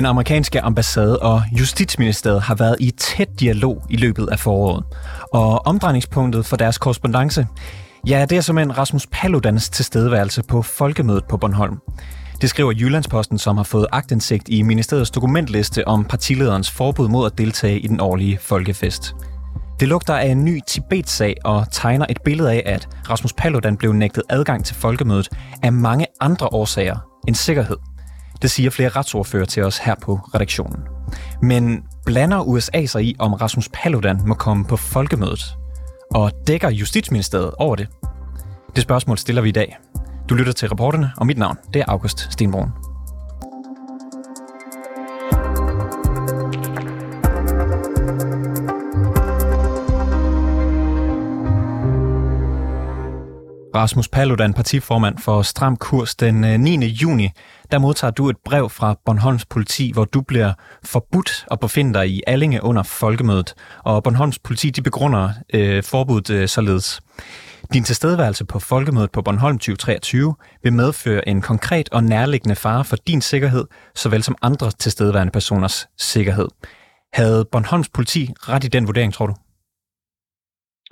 Den amerikanske ambassade og Justitsministeriet har været i tæt dialog i løbet af foråret. Og omdrejningspunktet for deres korrespondence, ja, det er simpelthen Rasmus Paludans tilstedeværelse på Folkemødet på Bornholm. Det skriver Jyllandsposten, som har fået agtindsigt i ministeriets dokumentliste om partilederens forbud mod at deltage i den årlige folkefest. Det lugter af en ny Tibet-sag og tegner et billede af, at Rasmus Paludan blev nægtet adgang til folkemødet af mange andre årsager end sikkerhed. Det siger flere retsordfører til os her på redaktionen. Men blander USA sig i, om Rasmus Paludan må komme på folkemødet? Og dækker Justitsministeriet over det? Det spørgsmål stiller vi i dag. Du lytter til reporterne, og mit navn det er August Stenbrun. Rasmus Paludan, partiformand for Stram Kurs, den øh, 9. Juni, der modtager du et brev fra Bornholms politi, hvor du bliver forbudt at befinde dig i Allinge under folkemødet. Og Bornholms politi de begrunder øh, forbuddet øh, således. Din tilstedeværelse på Folkemødet på Bornholm 2023 vil medføre en konkret og nærliggende fare for din sikkerhed, såvel som andre tilstedeværende personers sikkerhed. Havde Bornholms politi ret i den vurdering, tror du?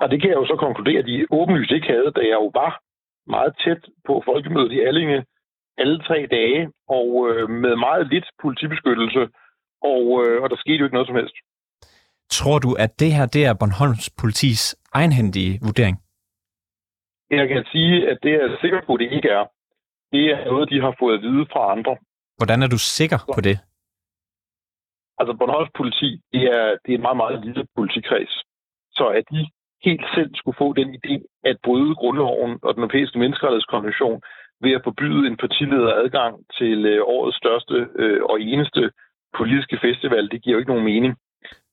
Og det kan jeg jo så konkludere, at de åbenlyst ikke havde, da jeg jo var meget tæt på folkemødet i Allinge alle tre dage, og øh, med meget lidt politibeskyttelse, og, øh, og der skete jo ikke noget som helst. Tror du, at det her det er Bornholms politis egenhændige vurdering? Jeg kan sige, at det er jeg sikker på, at det ikke er. Det er noget, de har fået at vide fra andre. Hvordan er du sikker på det? Altså, Bornholms politi, det er, det er en meget, meget lille politikreds. Så at de helt selv skulle få den idé at bryde grundloven og den europæiske menneskerettighedskonvention ved at forbyde en partileder adgang til øh, årets største øh, og eneste politiske festival, det giver jo ikke nogen mening.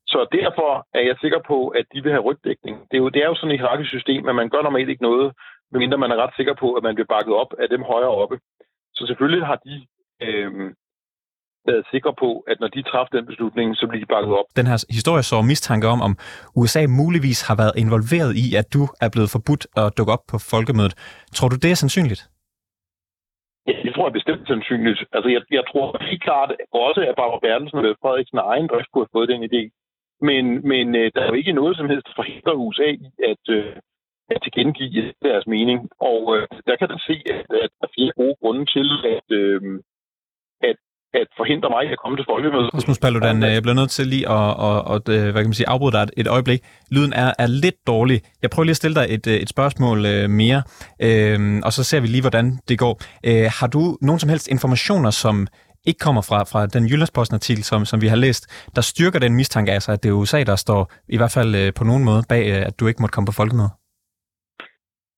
Så derfor er jeg sikker på, at de vil have rygdækning. Det er jo, det er jo sådan et hierarkisk system, at man gør normalt ikke noget, medmindre man er ret sikker på, at man bliver bakket op af dem højere oppe. Så selvfølgelig har de øh, været sikre på, at når de træffede den beslutning, så bliver de bakket op. Den her historie så mistanke om, om USA muligvis har været involveret i, at du er blevet forbudt at dukke op på folkemødet. Tror du, det er sandsynligt? Ja, det tror jeg bestemt sandsynligt. Altså, jeg, jeg tror helt klart også, at Barbara Bertelsen og Frederiksen egen drift kunne have fået den idé. Men, men øh, der er jo ikke noget som helst, der forhindrer USA i at, øh, at tilkendegive deres mening. Og øh, der kan man se, at, at der er flere gode grunde til, at, øh, at forhindre mig i at komme til folkemødet. Rasmus Paludan, jeg bliver nødt til lige at, at, at, at hvad kan man sige, afbryde dig et, øjeblik. Lyden er, er lidt dårlig. Jeg prøver lige at stille dig et, et spørgsmål uh, mere, uh, og så ser vi lige, hvordan det går. Uh, har du nogen som helst informationer, som ikke kommer fra, fra den Jyllandsposten-artikel, som, som vi har læst, der styrker den mistanke, altså at det er USA, der står i hvert fald på nogen måde bag, at du ikke måtte komme på folkemødet?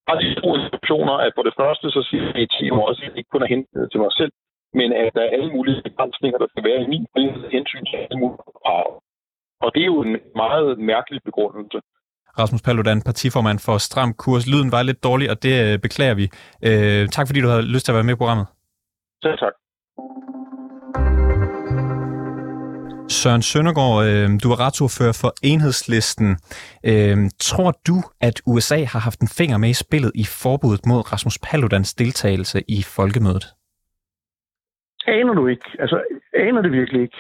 Jeg har de to informationer, at for det første, så siger jeg, at jeg også ikke kun er hentet til mig selv, men at der er alle mulige begrænsninger, der skal være i min hensyn til alle mulige krav. Og det er jo en meget mærkelig begrundelse. Rasmus Paludan, partiformand for Stram Kurs. Lyden var lidt dårlig, og det øh, beklager vi. Øh, tak fordi du havde lyst til at være med i programmet. Selv tak. Søren Søndergaard, øh, du er retsordfører for enhedslisten. Øh, tror du, at USA har haft en finger med i spillet i forbuddet mod Rasmus Paludans deltagelse i folkemødet? Aner du ikke. Altså, aner det virkelig ikke.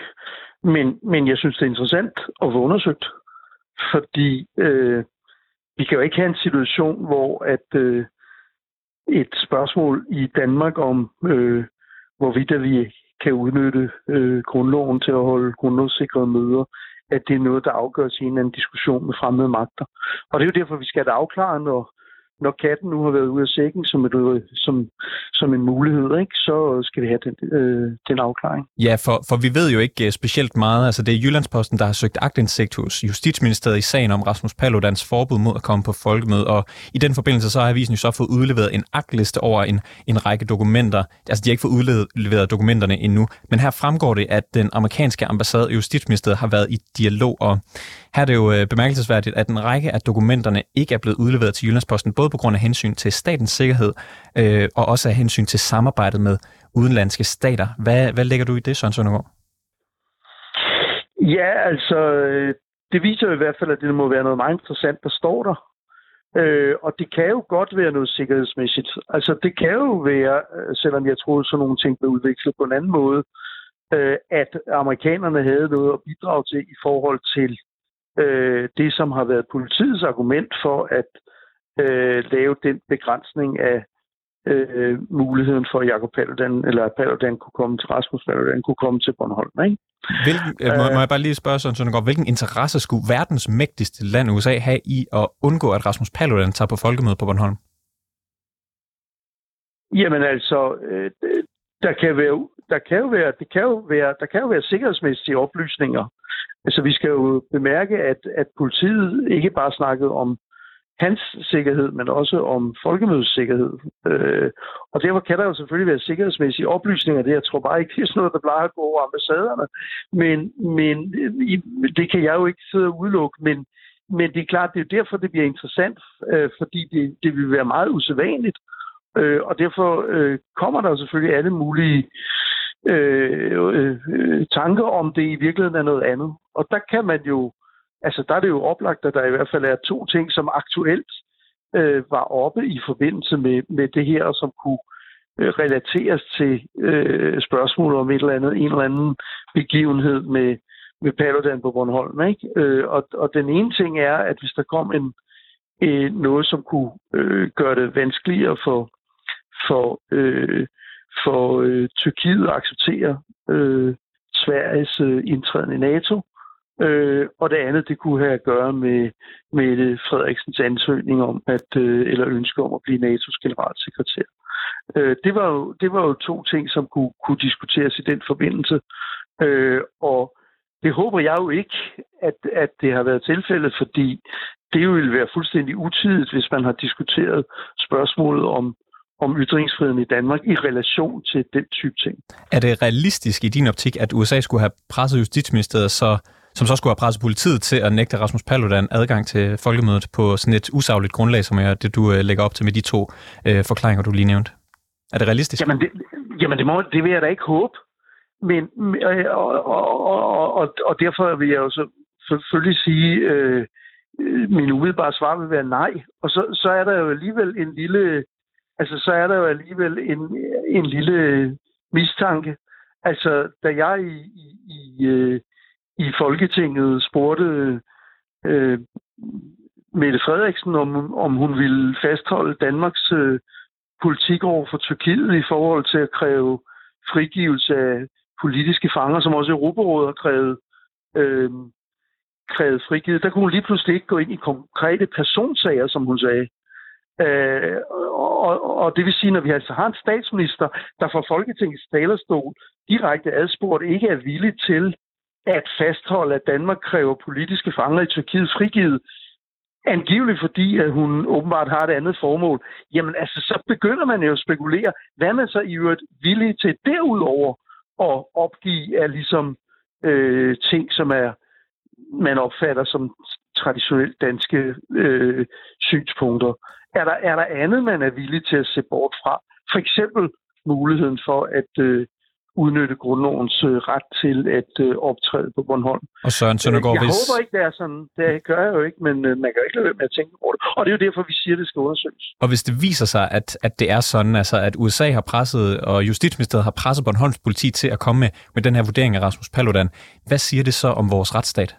Men, men jeg synes, det er interessant at få undersøgt. Fordi øh, vi kan jo ikke have en situation, hvor at øh, et spørgsmål i Danmark om, øh, hvorvidt vi kan udnytte øh, grundloven til at holde grundlovssikrede møder, at det er noget, der afgøres i en eller anden diskussion med fremmede magter. Og det er jo derfor, vi skal have det afklaret, når, når katten nu har været ude af sækken som, et, øh, som, som en mulighed, ikke, så skal vi have den, øh, den afklaring. Ja, for, for vi ved jo ikke øh, specielt meget. Altså, det er Jyllandsposten, der har søgt agtindsigt hos Justitsministeriet i sagen om Rasmus Paludans forbud mod at komme på folkemøde, og i den forbindelse så har avisen jo så fået udleveret en aktliste over en, en række dokumenter. Altså, de har ikke fået udleveret dokumenterne endnu, men her fremgår det, at den amerikanske ambassade i Justitsministeriet har været i dialog, og her er det jo øh, bemærkelsesværdigt, at en række af dokumenterne ikke er blevet udleveret til Jyllandsposten, både både på grund af hensyn til statens sikkerhed, øh, og også af hensyn til samarbejdet med udenlandske stater. Hvad, hvad lægger du i det, Søren Søndergaard? Ja, altså, øh, det viser jo i hvert fald, at det må være noget meget interessant, der står der. Øh, og det kan jo godt være noget sikkerhedsmæssigt. Altså, det kan jo være, øh, selvom jeg troede, sådan nogle ting blev udviklet på en anden måde, øh, at amerikanerne havde noget at bidrage til i forhold til øh, det, som har været politiets argument for at øh, lave den begrænsning af øh, muligheden for, at Jacob Paludan, eller Paludan kunne komme til Rasmus Paludan, kunne komme til Bornholm. Ikke? Hvilken, øh, må, må jeg bare lige spørge sådan, Søndergaard, hvilken interesse skulle verdens mægtigste land USA have i at undgå, at Rasmus Paludan tager på folkemødet på Bornholm? Jamen altså, øh, der kan være, der kan jo være, det kan jo være, der kan jo være sikkerhedsmæssige oplysninger. Altså, vi skal jo bemærke, at, at politiet ikke bare snakkede om hans sikkerhed, men også om folkemødets sikkerhed. Øh, og derfor kan der jo selvfølgelig være sikkerhedsmæssige oplysninger det. Jeg tror bare ikke, det er sådan noget, der plejer at gå over ambassaderne. Men, men det kan jeg jo ikke sidde og udelukke. Men, men det er klart, det er derfor, det bliver interessant, øh, fordi det, det vil være meget usædvanligt. Øh, og derfor øh, kommer der selvfølgelig alle mulige øh, øh, øh, tanker om det i virkeligheden er noget andet. Og der kan man jo altså der er det jo oplagt, at der i hvert fald er to ting, som aktuelt øh, var oppe i forbindelse med, med det her, som kunne øh, relateres til øh, spørgsmål om et eller andet, en eller anden begivenhed med, med Paludan på Bornholm. Ikke? Øh, og, og den ene ting er, at hvis der kom en øh, noget, som kunne øh, gøre det vanskeligere for, for, øh, for øh, Tyrkiet at acceptere øh, Sveriges øh, indtræden i NATO, Øh, og det andet, det kunne have at gøre med, Mette Frederiksens ansøgning om, at, øh, eller ønske om at blive NATO's generalsekretær. Øh, det, var jo, det var jo to ting, som kunne, kunne diskuteres i den forbindelse. Øh, og det håber jeg jo ikke, at, at det har været tilfældet, fordi det ville være fuldstændig utidigt, hvis man har diskuteret spørgsmålet om, om ytringsfriheden i Danmark i relation til den type ting. Er det realistisk i din optik, at USA skulle have presset Justitsministeriet så som så skulle have presset politiet til at nægte Rasmus Paludan adgang til folkemødet på sådan et usagligt grundlag, som er det, du øh, lægger op til med de to øh, forklaringer, du lige nævnte. Er det realistisk? Jamen, det, jamen det, må, det vil jeg da ikke håbe. Men, øh, og, og, og, og, derfor vil jeg jo så selvfølgelig sige, øh, øh, min umiddelbare svar vil være nej. Og så, så er der jo alligevel en lille, altså så er der jo alligevel en, en lille mistanke. Altså, da jeg i, i, i, i Folketinget spurgte øh, Mette Frederiksen, om, om hun ville fastholde Danmarks øh, politik over for Tyrkiet i forhold til at kræve frigivelse af politiske fanger, som også Europarådet har krævet, øh, krævet frigivet. Der kunne hun lige pludselig ikke gå ind i konkrete personsager, som hun sagde. Øh, og, og det vil sige, når vi altså har en statsminister, der fra Folketingets talerstol direkte adspurgt ikke er villig til at fastholde, at Danmark kræver politiske fanger i Tyrkiet frigivet, angiveligt fordi, at hun åbenbart har et andet formål, jamen altså, så begynder man jo at spekulere, hvad man så i øvrigt villig til derudover at opgive af ligesom øh, ting, som er man opfatter som traditionelt danske øh, synspunkter. Er der, er der andet, man er villig til at se bort fra? For eksempel muligheden for at øh, udnytte grundlovens øh, ret til at øh, optræde på Bornholm. Og Søren Søndergaard, jeg hvis... håber ikke, det er sådan. Det gør jeg jo ikke, men øh, man kan jo ikke lade være med at tænke over det. Og det er jo derfor, vi siger, at det skal undersøges. Og hvis det viser sig, at, at det er sådan, altså at USA har presset, og Justitsministeriet har presset Bornholms politi til at komme med, med den her vurdering af Rasmus Paludan, hvad siger det så om vores retsstat?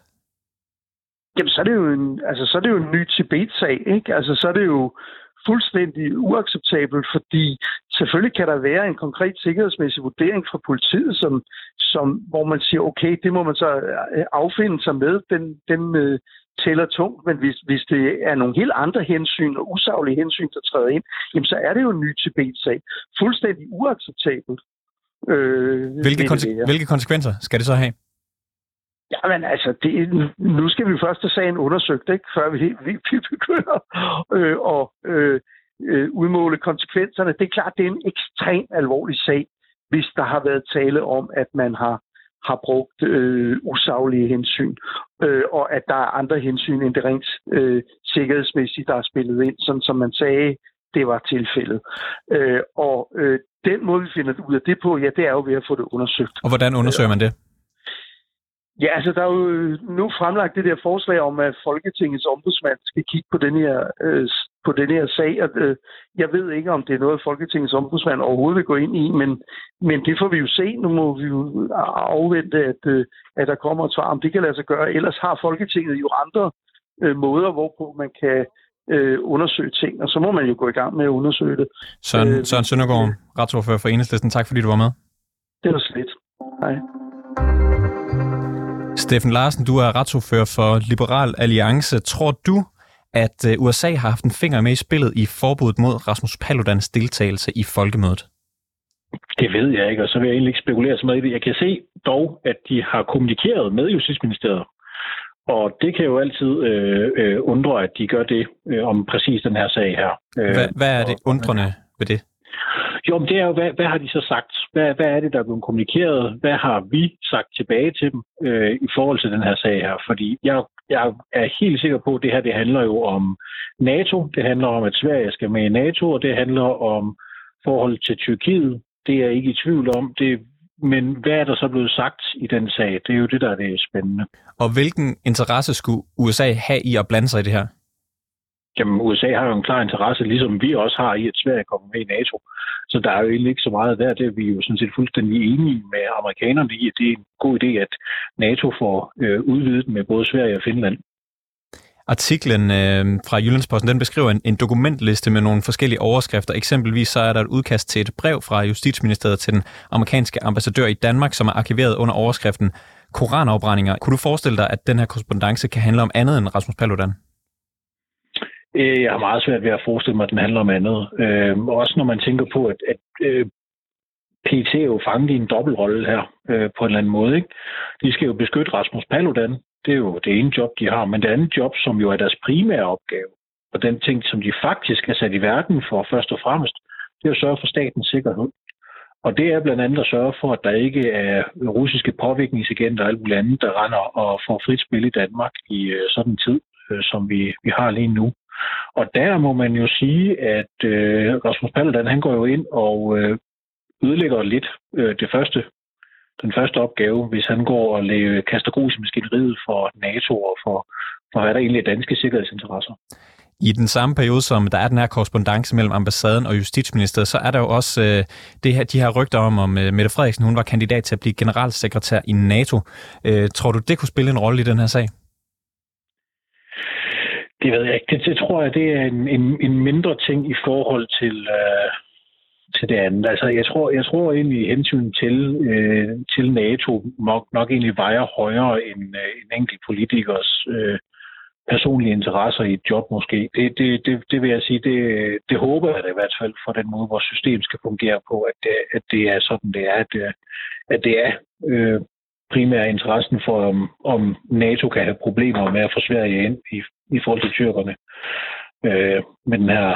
Jamen, så er det jo en, altså, så er det jo en ny Tibet-sag, ikke? Altså, så er det jo fuldstændig uacceptabelt, fordi selvfølgelig kan der være en konkret sikkerhedsmæssig vurdering fra politiet, som, som, hvor man siger, okay, det må man så øh, affinde sig med, den, den uh, tæller tungt, men hvis, hvis det er nogle helt andre hensyn og usaglige hensyn, der træder ind, jamen så er det jo en ny Tibet-sag. Fuldstændig uacceptabelt. Øh, hvilke, konse- hvilke konsekvenser skal det så have? Jamen altså, det, nu skal vi først have sagen undersøgt, ikke? før vi, vi, vi begynder øh, at øh, øh, udmåle konsekvenserne. Det er klart, det er en ekstremt alvorlig sag, hvis der har været tale om, at man har har brugt øh, usaglige hensyn, øh, og at der er andre hensyn end det rent øh, sikkerhedsmæssige, der er spillet ind, sådan som man sagde, det var tilfældet. Øh, og øh, den måde, vi finder ud af det på, ja, det er jo ved at få det undersøgt. Og hvordan undersøger man det? Ja, altså der er jo nu fremlagt det der forslag om, at Folketingets ombudsmand skal kigge på den her, øh, på den her sag. Og, øh, jeg ved ikke, om det er noget, Folketingets ombudsmand overhovedet vil gå ind i, men, men det får vi jo se. Nu må vi jo afvente, at, øh, at der kommer et svar, om det kan lade sig gøre. Ellers har Folketinget jo andre øh, måder, hvorpå man kan øh, undersøge ting, og så må man jo gå i gang med at undersøge det. Søren, øh, Søren Søndergaard, retsordfører for Enhedslisten, tak fordi du var med. Det var slet. Hej. Steffen Larsen, du er retsordfører for Liberal Alliance. Tror du, at øh, USA har haft en finger med i spillet i forbuddet mod Rasmus Paludans deltagelse i folkemødet? Det ved jeg ikke, og så vil jeg egentlig ikke spekulere så meget i det. Jeg kan se dog, at de har kommunikeret med Justitsministeriet, og det kan jo altid øh, øh, undre, at de gør det øh, om præcis den her sag her. Hvad, hvad er det undrende ved det? Jo, men det er jo, hvad, hvad har de så sagt? Hvad, hvad er det, der er blevet kommunikeret? Hvad har vi sagt tilbage til dem øh, i forhold til den her sag her? Fordi jeg, jeg er helt sikker på, at det her det handler jo om NATO. Det handler om, at Sverige skal med i NATO, og det handler om forholdet til Tyrkiet. Det er jeg ikke i tvivl om. Det, men hvad er der så blevet sagt i den sag? Det er jo det, der er det spændende. Og hvilken interesse skulle USA have i at blande sig i det her? Jamen, USA har jo en klar interesse, ligesom vi også har i, at Sverige kommer med i NATO. Så der er jo egentlig ikke så meget der. Det er vi jo sådan set fuldstændig enige med amerikanerne i, at det er en god idé, at NATO får øh, udvidet med både Sverige og Finland. Artiklen øh, fra Jyllandsposten, den beskriver en, en dokumentliste med nogle forskellige overskrifter. Eksempelvis så er der et udkast til et brev fra Justitsministeriet til den amerikanske ambassadør i Danmark, som er arkiveret under overskriften Koranafbrændinger. Kunne du forestille dig, at den her korrespondence kan handle om andet end Rasmus Paludan? Øh, jeg har meget svært ved at forestille mig, at den handler om andet. Øh, også når man tænker på, at, at øh, PT er jo fanget i en dobbeltrolle her øh, på en eller anden måde. Ikke? De skal jo beskytte Rasmus Paludan. Det er jo det ene job, de har. Men det andet job, som jo er deres primære opgave, og den ting, som de faktisk er sat i verden for først og fremmest, det er at sørge for statens sikkerhed. Og det er blandt andet at sørge for, at der ikke er russiske påvirkningsagenter og alt muligt andet, der render og får frit spil i Danmark i øh, sådan en tid, øh, som vi, vi har lige nu. Og der må man jo sige, at øh, Rasmus Paludan, han går jo ind og øh, ødelægger lidt øh, det første, den første opgave, hvis han går og lægger, kaster grus i maskineriet for NATO og for, for hvad der egentlig er danske sikkerhedsinteresser. I den samme periode, som der er den her korrespondence mellem ambassaden og Justitsministeriet, så er der jo også øh, det her, de her rygter om, om øh, Mette Frederiksen hun var kandidat til at blive generalsekretær i NATO. Øh, tror du, det kunne spille en rolle i den her sag? Det ved jeg ikke. Det, det tror jeg, det er en, en, en mindre ting i forhold til, øh, til det andet. Altså, jeg tror, jeg tror egentlig hensyn til, øh, til NATO nok, nok egentlig vejer højere end øh, en enkelt politikers øh, personlige interesser i et job måske. Det, det, det, det vil jeg sige, det, det håber jeg da i hvert fald for den måde, vores system skal fungere på, at det, at det er sådan, det er, at øh, at det er øh, primært interessen for, om, om NATO kan have problemer med at få Sverige ind i, i forhold til tyrkerne. Øh, med den her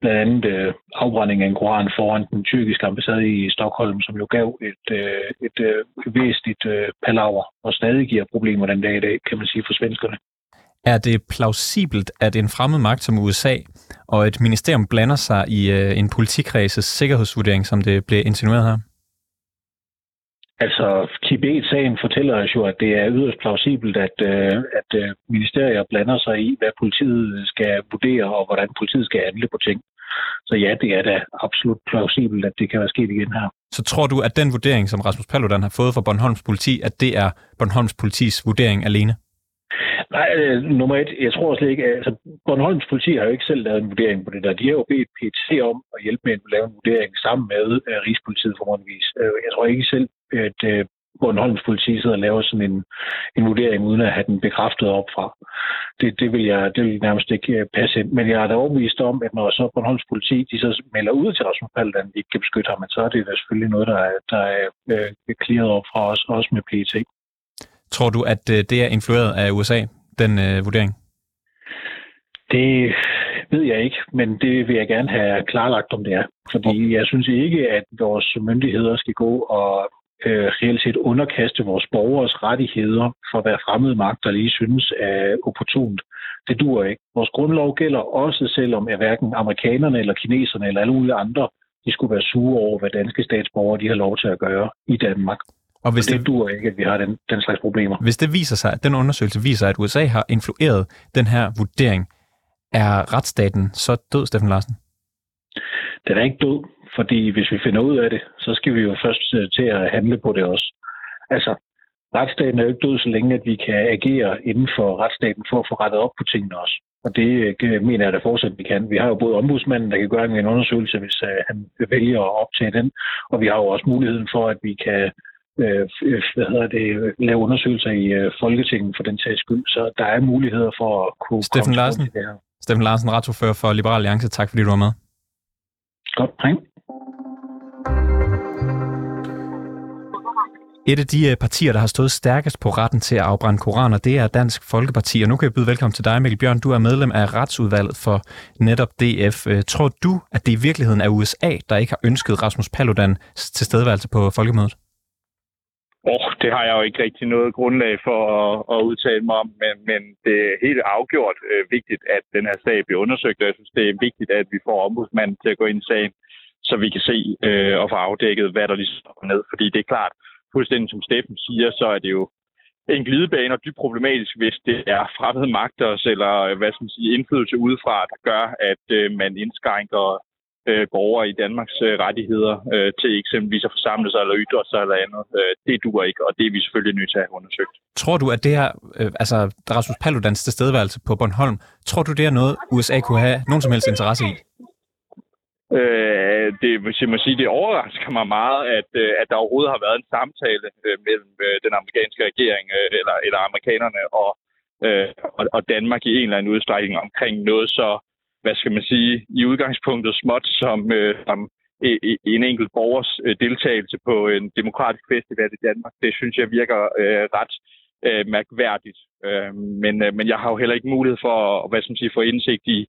blandt andet øh, afbrænding af en koran foran den tyrkiske ambassade i Stockholm, som jo gav et, øh, et øh, væsentligt øh, palaver og stadig giver problemer den dag i dag, kan man sige, for svenskerne. Er det plausibelt, at en fremmed magt som USA og et ministerium blander sig i øh, en politikredses sikkerhedsvurdering, som det blev insinueret her? Altså, Tibet-sagen fortæller os jo, at det er yderst plausibelt, at, øh, at øh, ministerier blander sig i, hvad politiet skal vurdere, og hvordan politiet skal handle på ting. Så ja, det er da absolut plausibelt, at det kan være sket igen her. Så tror du, at den vurdering, som Rasmus Paludan har fået fra Bornholms politi, at det er Bornholms politis vurdering alene? Nej, øh, nummer et, jeg tror slet ikke, altså Bornholms politi har jo ikke selv lavet en vurdering på det der. De har jo bedt PET om at hjælpe med at lave en vurdering sammen med uh, Rigspolitiet formodentligvis. Uh, jeg tror ikke selv, at uh, Bornholms politi sidder og laver sådan en, en vurdering, uden at have den bekræftet opfra. Det, det, vil jeg, det vil nærmest ikke passe ind. Men jeg er da overbevist om, at når så Bornholms politi de så melder ud til Rasmus Paludan, at de ikke kan beskytte ham, så er det da selvfølgelig noget, der er, der er øh, clearet op fra os, også med PET. Tror du, at det er influeret af USA, den øh, vurdering? Det ved jeg ikke, men det vil jeg gerne have klarlagt, om det er. Fordi jeg synes ikke, at vores myndigheder skal gå og øh, reelt set underkaste vores borgers rettigheder for hvad fremmede magter lige synes er opportunt. Det dur ikke. Vores grundlov gælder også, selvom at hverken amerikanerne eller kineserne eller alle mulige andre, de skulle være sure over, hvad danske statsborgere de har lov til at gøre i Danmark. Og hvis og det, det dur ikke, at vi har den, den slags problemer. Hvis det viser sig, at den undersøgelse viser, at USA har influeret den her vurdering, er retsstaten så død, Steffen Larsen? Den er ikke død, fordi hvis vi finder ud af det, så skal vi jo først øh, til at handle på det også. Altså, retsstaten er jo ikke død, så længe at vi kan agere inden for retsstaten for at få rettet op på tingene også. Og det øh, mener jeg da fortsat, vi kan. Vi har jo både ombudsmanden, der kan gøre en undersøgelse, hvis uh, han vælger at optage den, og vi har jo også muligheden for, at vi kan hvad hedder det, lave undersøgelser i Folketinget for den sags skyld. Så der er muligheder for at kunne Steffen komme Larsen. det her. Steffen Larsen, retsordfører for Liberal Alliance. Tak fordi du var med. Godt, hej. Et af de øh, partier, der har stået stærkest på retten til at afbrænde koraner, det er Dansk Folkeparti. Og nu kan jeg byde velkommen til dig, Mikkel Bjørn. Du er medlem af retsudvalget for netop DF. Øh, tror du, at det i virkeligheden er USA, der ikke har ønsket Rasmus Paludan til stedværelse på folkemødet? Oh, det har jeg jo ikke rigtig noget grundlag for at, at udtale mig om, men, men det er helt afgjort øh, vigtigt, at den her sag bliver undersøgt, og jeg synes, det er vigtigt, at vi får ombudsmanden til at gå ind i sagen, så vi kan se øh, og få afdækket, hvad der ligesom er ned. Fordi det er klart, fuldstændig som Steffen siger, så er det jo en glidebane og dybt problematisk, hvis det er fremmede magter eller øh, hvad skal man sige, indflydelse udefra, der gør, at øh, man indskrænker øh, borgere i Danmarks øh, rettigheder øh, til eksempelvis at forsamle sig eller ytre sig eller andet. Øh, det duer ikke, og det er vi selvfølgelig nødt til at have undersøgt. Tror du, at det her, øh, altså Rasmus Paludans tilstedeværelse på Bornholm, tror du, det er noget, USA kunne have nogen som helst interesse i? Øh, det, hvis jeg må sige, det overrasker mig meget, at, øh, at der overhovedet har været en samtale øh, mellem øh, den amerikanske regering eller, eller amerikanerne og, øh, og, og Danmark i en eller anden udstrækning omkring noget så, hvad skal man sige, i udgangspunktet småt som, øh, som e, e, en enkelt borgers deltagelse på en demokratisk festival i Danmark. Det synes jeg virker øh, ret øh, mærkværdigt. Øh, men, øh, men jeg har jo heller ikke mulighed for at hvad skal man sige, få indsigt i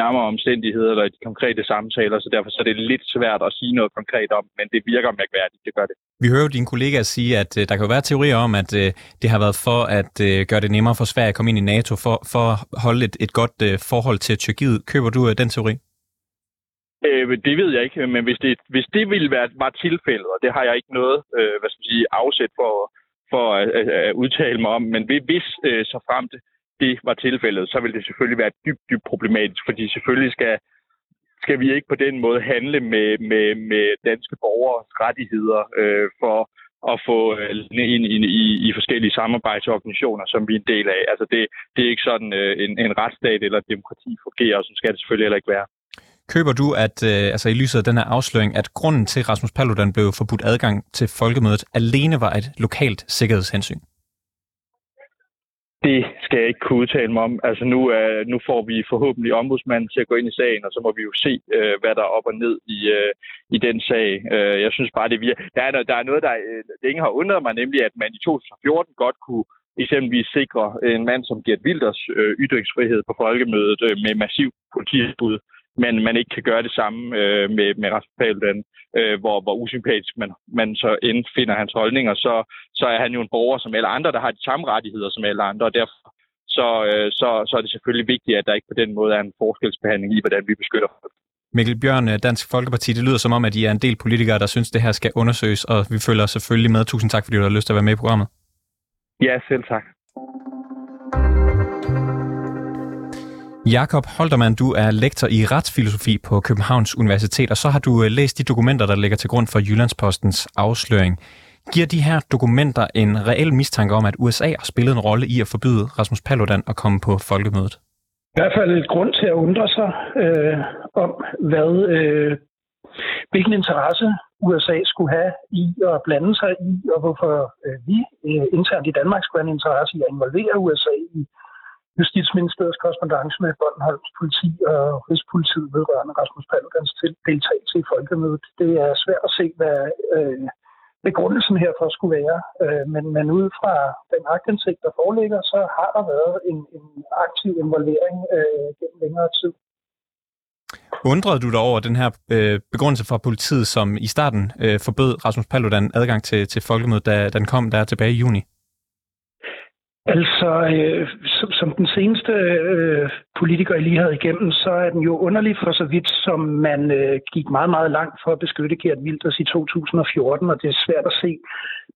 nærmere omstændigheder eller de konkrete samtaler, så derfor så er det lidt svært at sige noget konkret om, men det virker mærkværdigt, det gør det. Vi hører jo dine kollegaer sige, at uh, der kan jo være teorier om, at uh, det har været for at uh, gøre det nemmere for Sverige at komme ind i NATO, for, for at holde et, et godt forhold til Tyrkiet. Køber du den teori? Øh, det ved jeg ikke, men hvis det, hvis det ville være var tilfældet, og det har jeg ikke noget øh, hvad skal man sige, afsæt for, for at, at, at udtale mig om, men hvis øh, så frem det, det var tilfældet, så ville det selvfølgelig være dybt, dybt problematisk, fordi selvfølgelig skal, skal vi ikke på den måde handle med, med, med danske borgers rettigheder øh, for at få øh, ind i, i, i forskellige samarbejdsorganisationer, som vi er en del af. Altså det, det er ikke sådan øh, en, en retsstat eller demokrati fungerer, og så skal det selvfølgelig heller ikke være. Køber du, at øh, altså i lyset af den her afsløring, at grunden til, at Rasmus Paludan blev forbudt adgang til folkemødet, alene var et lokalt sikkerhedshensyn? Det skal jeg ikke kunne udtale mig om. Altså nu, er, nu får vi forhåbentlig ombudsmanden til at gå ind i sagen, og så må vi jo se, øh, hvad der er op og ned i, øh, i den sag. Øh, jeg synes bare, det vir- Der er, der er noget, der øh, uh, længe har undret mig, nemlig at man i 2014 godt kunne eksempelvis sikre en mand som Gert Wilders øh, ytringsfrihed på folkemødet øh, med massiv politibud men man ikke kan gøre det samme øh, med, med Rasmus Paludan, øh, hvor, hvor usympatisk man, man så end finder hans holdninger, så, så er han jo en borger som alle andre, der har de samme rettigheder som alle andre, og derfor så, øh, så, så er det selvfølgelig vigtigt, at der ikke på den måde er en forskelsbehandling i, hvordan vi beskytter folk. Mikkel Bjørn, øh, Dansk Folkeparti, det lyder som om, at I er en del politikere, der synes, det her skal undersøges, og vi følger selvfølgelig med. Tusind tak, fordi du har lyst til at være med i programmet. Ja, selv tak. Jakob Holtermann, du er lektor i retsfilosofi på Københavns Universitet, og så har du øh, læst de dokumenter, der ligger til grund for Jyllandspostens afsløring. Giver de her dokumenter en reel mistanke om, at USA har spillet en rolle i at forbyde Rasmus Paludan at komme på folkemødet? I hvert fald et grund til at undre sig øh, om, hvad, øh, hvilken interesse USA skulle have i at blande sig i, og hvorfor øh, vi øh, internt i Danmark skulle have en interesse i at involvere USA i Justitsministeriets korrespondence med Bornholms politi og Rigspolitiet vedrørende Rasmus Paludans deltagelse i folkemødet. Det er svært at se, hvad øh, begrundelsen herfor skulle være, øh, men, men ud fra den agtindsigt, der foreligger, så har der været en, en aktiv involvering øh, gennem længere tid. Undrede du dig over den her øh, begrundelse fra politiet, som i starten øh, forbød Rasmus Paludan adgang til, til folkemødet, da den kom der tilbage i juni? Altså, øh, som, som den seneste øh, politiker, jeg lige havde igennem, så er den jo underlig for så vidt, som man øh, gik meget, meget langt for at beskytte Gert Wilders i 2014, og det er svært at se,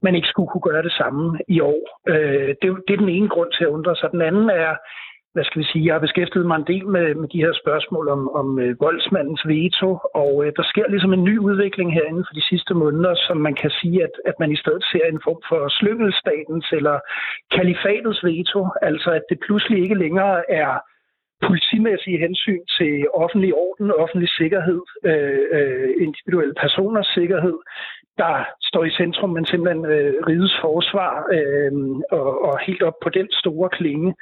man ikke skulle kunne gøre det samme i år. Øh, det, det er den ene grund til at undre sig. Den anden er, hvad skal vi sige, jeg har beskæftiget mig en del med, med de her spørgsmål om, om øh, voldsmandens veto, og øh, der sker ligesom en ny udvikling herinde for de sidste måneder, som man kan sige, at, at man i stedet ser en form for slyngelstatens eller kalifatets veto, altså at det pludselig ikke længere er politimæssige hensyn til offentlig orden, offentlig sikkerhed, øh, øh, individuelle personers sikkerhed, der står i centrum, men simpelthen øh, rides forsvar øh, og, og helt op på den store klinge.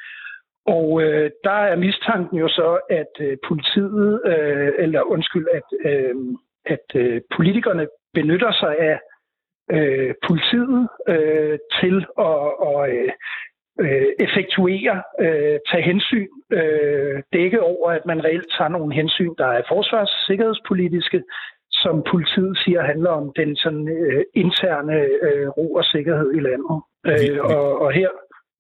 Og øh, der er mistanken jo så, at øh, politiet, øh, eller undskyld, at, øh, at øh, politikerne benytter sig af øh, politiet øh, til at og, øh, øh, effektuere, øh, tage hensyn, øh, dække over, at man reelt tager nogle hensyn, der er forsvars- sikkerhedspolitiske, som politiet siger handler om den sådan øh, interne øh, ro og sikkerhed i landet. Øh, og, og her,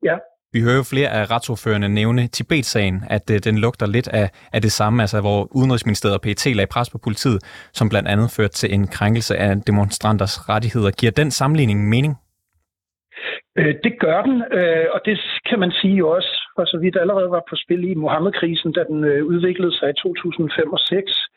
ja. Vi hører jo flere af retsordførende nævne Tibet-sagen, at øh, den lugter lidt af, af det samme, altså hvor Udenrigsministeriet og PET lagde pres på politiet, som blandt andet førte til en krænkelse af demonstranters rettigheder. Giver den sammenligning mening? Øh, det gør den, øh, og det kan man sige jo også, for så vidt allerede var på spil i Mohammed-krisen, da den øh, udviklede sig i 2005 og 2006.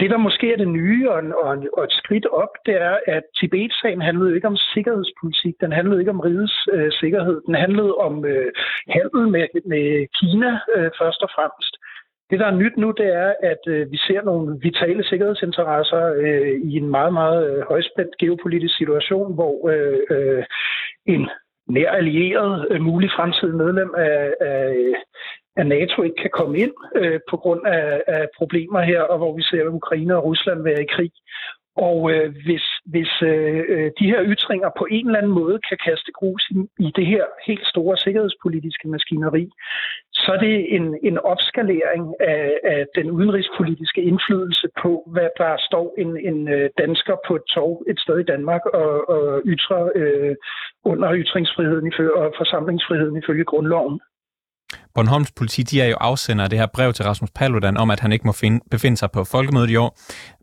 Det, der måske er det nye og, og, og et skridt op, det er, at Tibet-sagen handlede ikke om sikkerhedspolitik. Den handlede ikke om rigets øh, sikkerhed. Den handlede om øh, handel med, med Kina øh, først og fremmest. Det, der er nyt nu, det er, at øh, vi ser nogle vitale sikkerhedsinteresser øh, i en meget, meget øh, højspændt geopolitisk situation, hvor øh, øh, en nær allieret, øh, mulig fremtidig medlem af, af, at NATO ikke kan komme ind øh, på grund af, af problemer her, og hvor vi ser Ukraine og Rusland være i krig. Og øh, hvis, hvis øh, de her ytringer på en eller anden måde kan kaste grus i, i det her helt store sikkerhedspolitiske maskineri, så er det en, en opskalering af, af den udenrigspolitiske indflydelse på, hvad der står en, en øh, dansker på et tog et sted i Danmark og, og ytrer øh, under ytringsfriheden og forsamlingsfriheden ifølge grundloven. Bornholms politi de er jo afsender af det her brev til Rasmus Paludan om, at han ikke må finde, befinde sig på folkemødet i år.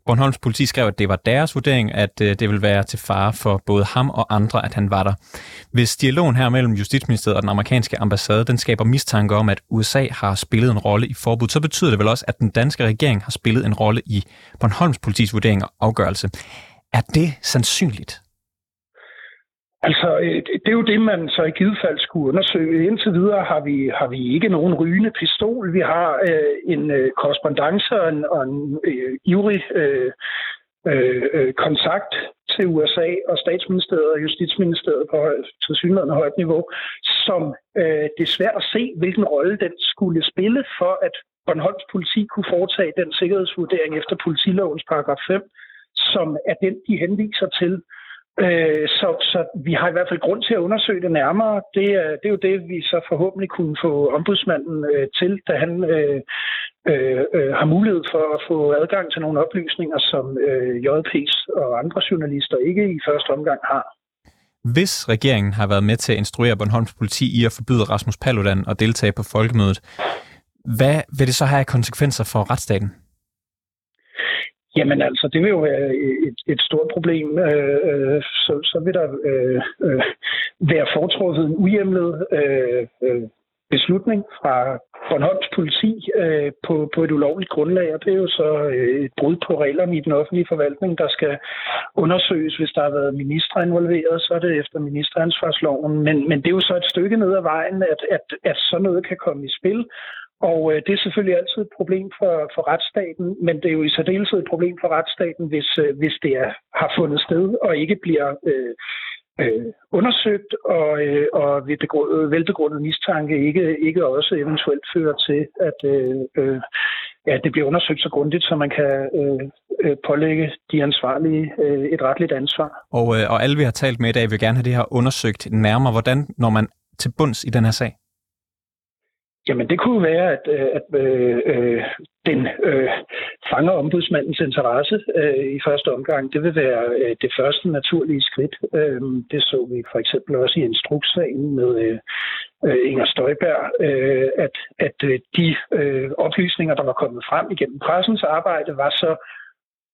Bornholms politi skrev, at det var deres vurdering, at øh, det vil være til fare for både ham og andre, at han var der. Hvis dialogen her mellem Justitsministeriet og den amerikanske ambassade, den skaber mistanke om, at USA har spillet en rolle i forbud, så betyder det vel også, at den danske regering har spillet en rolle i Bornholms politis vurdering og afgørelse. Er det sandsynligt? Altså, øh, det er jo det, man så i givet fald skulle undersøge. Indtil videre har vi, har vi ikke nogen rygende pistol. Vi har øh, en øh, korrespondence og en, og en øh, ivrig øh, øh, øh, kontakt til USA og statsministeriet og justitsministeriet på til synligheden højt niveau, som øh, det er svært at se, hvilken rolle den skulle spille for, at Bornholms politi kunne foretage den sikkerhedsvurdering efter politilovens paragraf 5, som er den, de henviser til Øh, så, så vi har i hvert fald grund til at undersøge det nærmere. Det er, det er jo det, vi så forhåbentlig kunne få ombudsmanden øh, til, da han øh, øh, øh har mulighed for at få adgang til nogle oplysninger, som øh, JP's og andre journalister ikke i første omgang har. Hvis regeringen har været med til at instruere Bornholms politi i at forbyde Rasmus Paludan at deltage på folkemødet, hvad vil det så have konsekvenser for retsstaten? Jamen altså, det vil jo være et, et stort problem. Øh, øh, så, så vil der øh, øh, være foretruffet en uhjemlet øh, øh, beslutning fra Bornholms politi øh, på, på et ulovligt grundlag, og det er jo så øh, et brud på reglerne i den offentlige forvaltning, der skal undersøges, hvis der har været minister involveret, så er det efter ministeransvarsloven. Men, men det er jo så et stykke ned ad vejen, at, at, at sådan noget kan komme i spil, og øh, det er selvfølgelig altid et problem for, for retsstaten, men det er jo i særdeleshed et problem for retsstaten, hvis, øh, hvis det er, har fundet sted og ikke bliver øh, øh, undersøgt, og, øh, og ved begrundet, velbegrundet mistanke ikke, ikke også eventuelt fører til, at øh, øh, ja, det bliver undersøgt så grundigt, så man kan øh, øh, pålægge de ansvarlige øh, et retligt ansvar. Og, øh, og alle vi har talt med i dag vil gerne have det her undersøgt nærmere. Hvordan når man til bunds i den her sag? Jamen det kunne være, at, øh, at øh, øh, den øh, fanger ombudsmandens interesse øh, i første omgang. Det vil være øh, det første naturlige skridt. Øh, det så vi for eksempel også i instrukssagen med øh, øh Inger Støjberg, øh, at, at øh, de øh, oplysninger, der var kommet frem igennem pressens arbejde, var så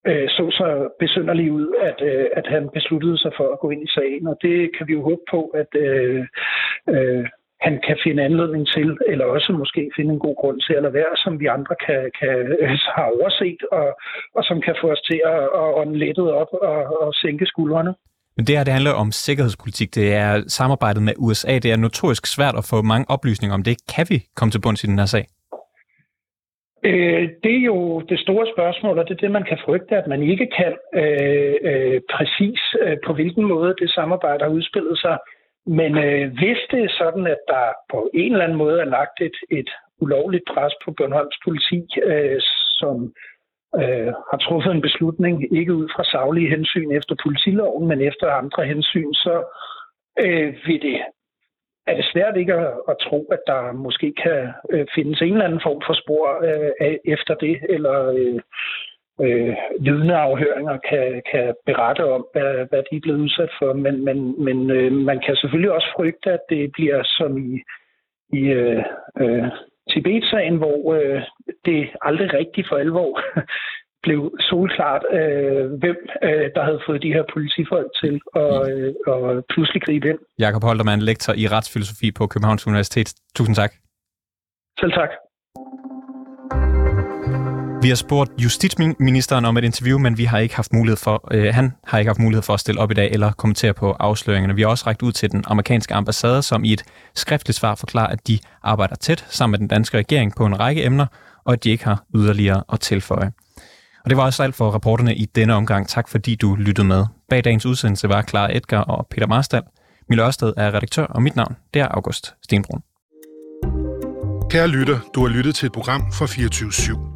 øh, så så besynderligt ud, at, øh, at han besluttede sig for at gå ind i sagen. Og det kan vi jo håbe på, at øh, øh, han kan finde anledning til, eller også måske finde en god grund til at lade være, som vi andre kan, kan øh, have overset, og, og som kan få os til at, at ånde lettet op og, og sænke skuldrene. Men det her det handler om sikkerhedspolitik. Det er samarbejdet med USA. Det er notorisk svært at få mange oplysninger om det. Kan vi komme til bunds i den her sag? Øh, det er jo det store spørgsmål, og det er det, man kan frygte, at man ikke kan øh, øh, præcis øh, på hvilken måde det samarbejde har udspillet sig. Men øh, hvis det er sådan, at der på en eller anden måde er lagt et, et ulovligt pres på Bornholms politi, øh, som øh, har truffet en beslutning, ikke ud fra saglige hensyn efter politiloven, men efter andre hensyn, så øh, vil det er det svært ikke at, at tro, at der måske kan øh, findes en eller anden form for spor øh, efter det, eller øh, øh, vidneafhøringer kan, kan berette om, hvad, hvad de er blevet udsat for. Men, men, men øh, man kan selvfølgelig også frygte, at det bliver som i, i øh, øh, Tibet-sagen, hvor øh, det aldrig rigtigt for alvor blev solklart, øh, hvem øh, der havde fået de her politifolk til at, øh, at pludselig gribe ind. Jakob Holtermann, lektor i retsfilosofi på Københavns Universitet. Tusind tak. Selv tak. Vi har spurgt justitsministeren om et interview, men vi har ikke haft mulighed for, øh, han har ikke haft mulighed for at stille op i dag eller kommentere på afsløringerne. Vi har også rækket ud til den amerikanske ambassade, som i et skriftligt svar forklarer, at de arbejder tæt sammen med den danske regering på en række emner, og at de ikke har yderligere at tilføje. Og det var også alt for rapporterne i denne omgang. Tak fordi du lyttede med. Bag dagens udsendelse var Clara Edgar og Peter Marstal. Mille Ørsted er redaktør, og mit navn det er August Stenbrun. Kære lytter, du har lyttet til et program fra 24 /7.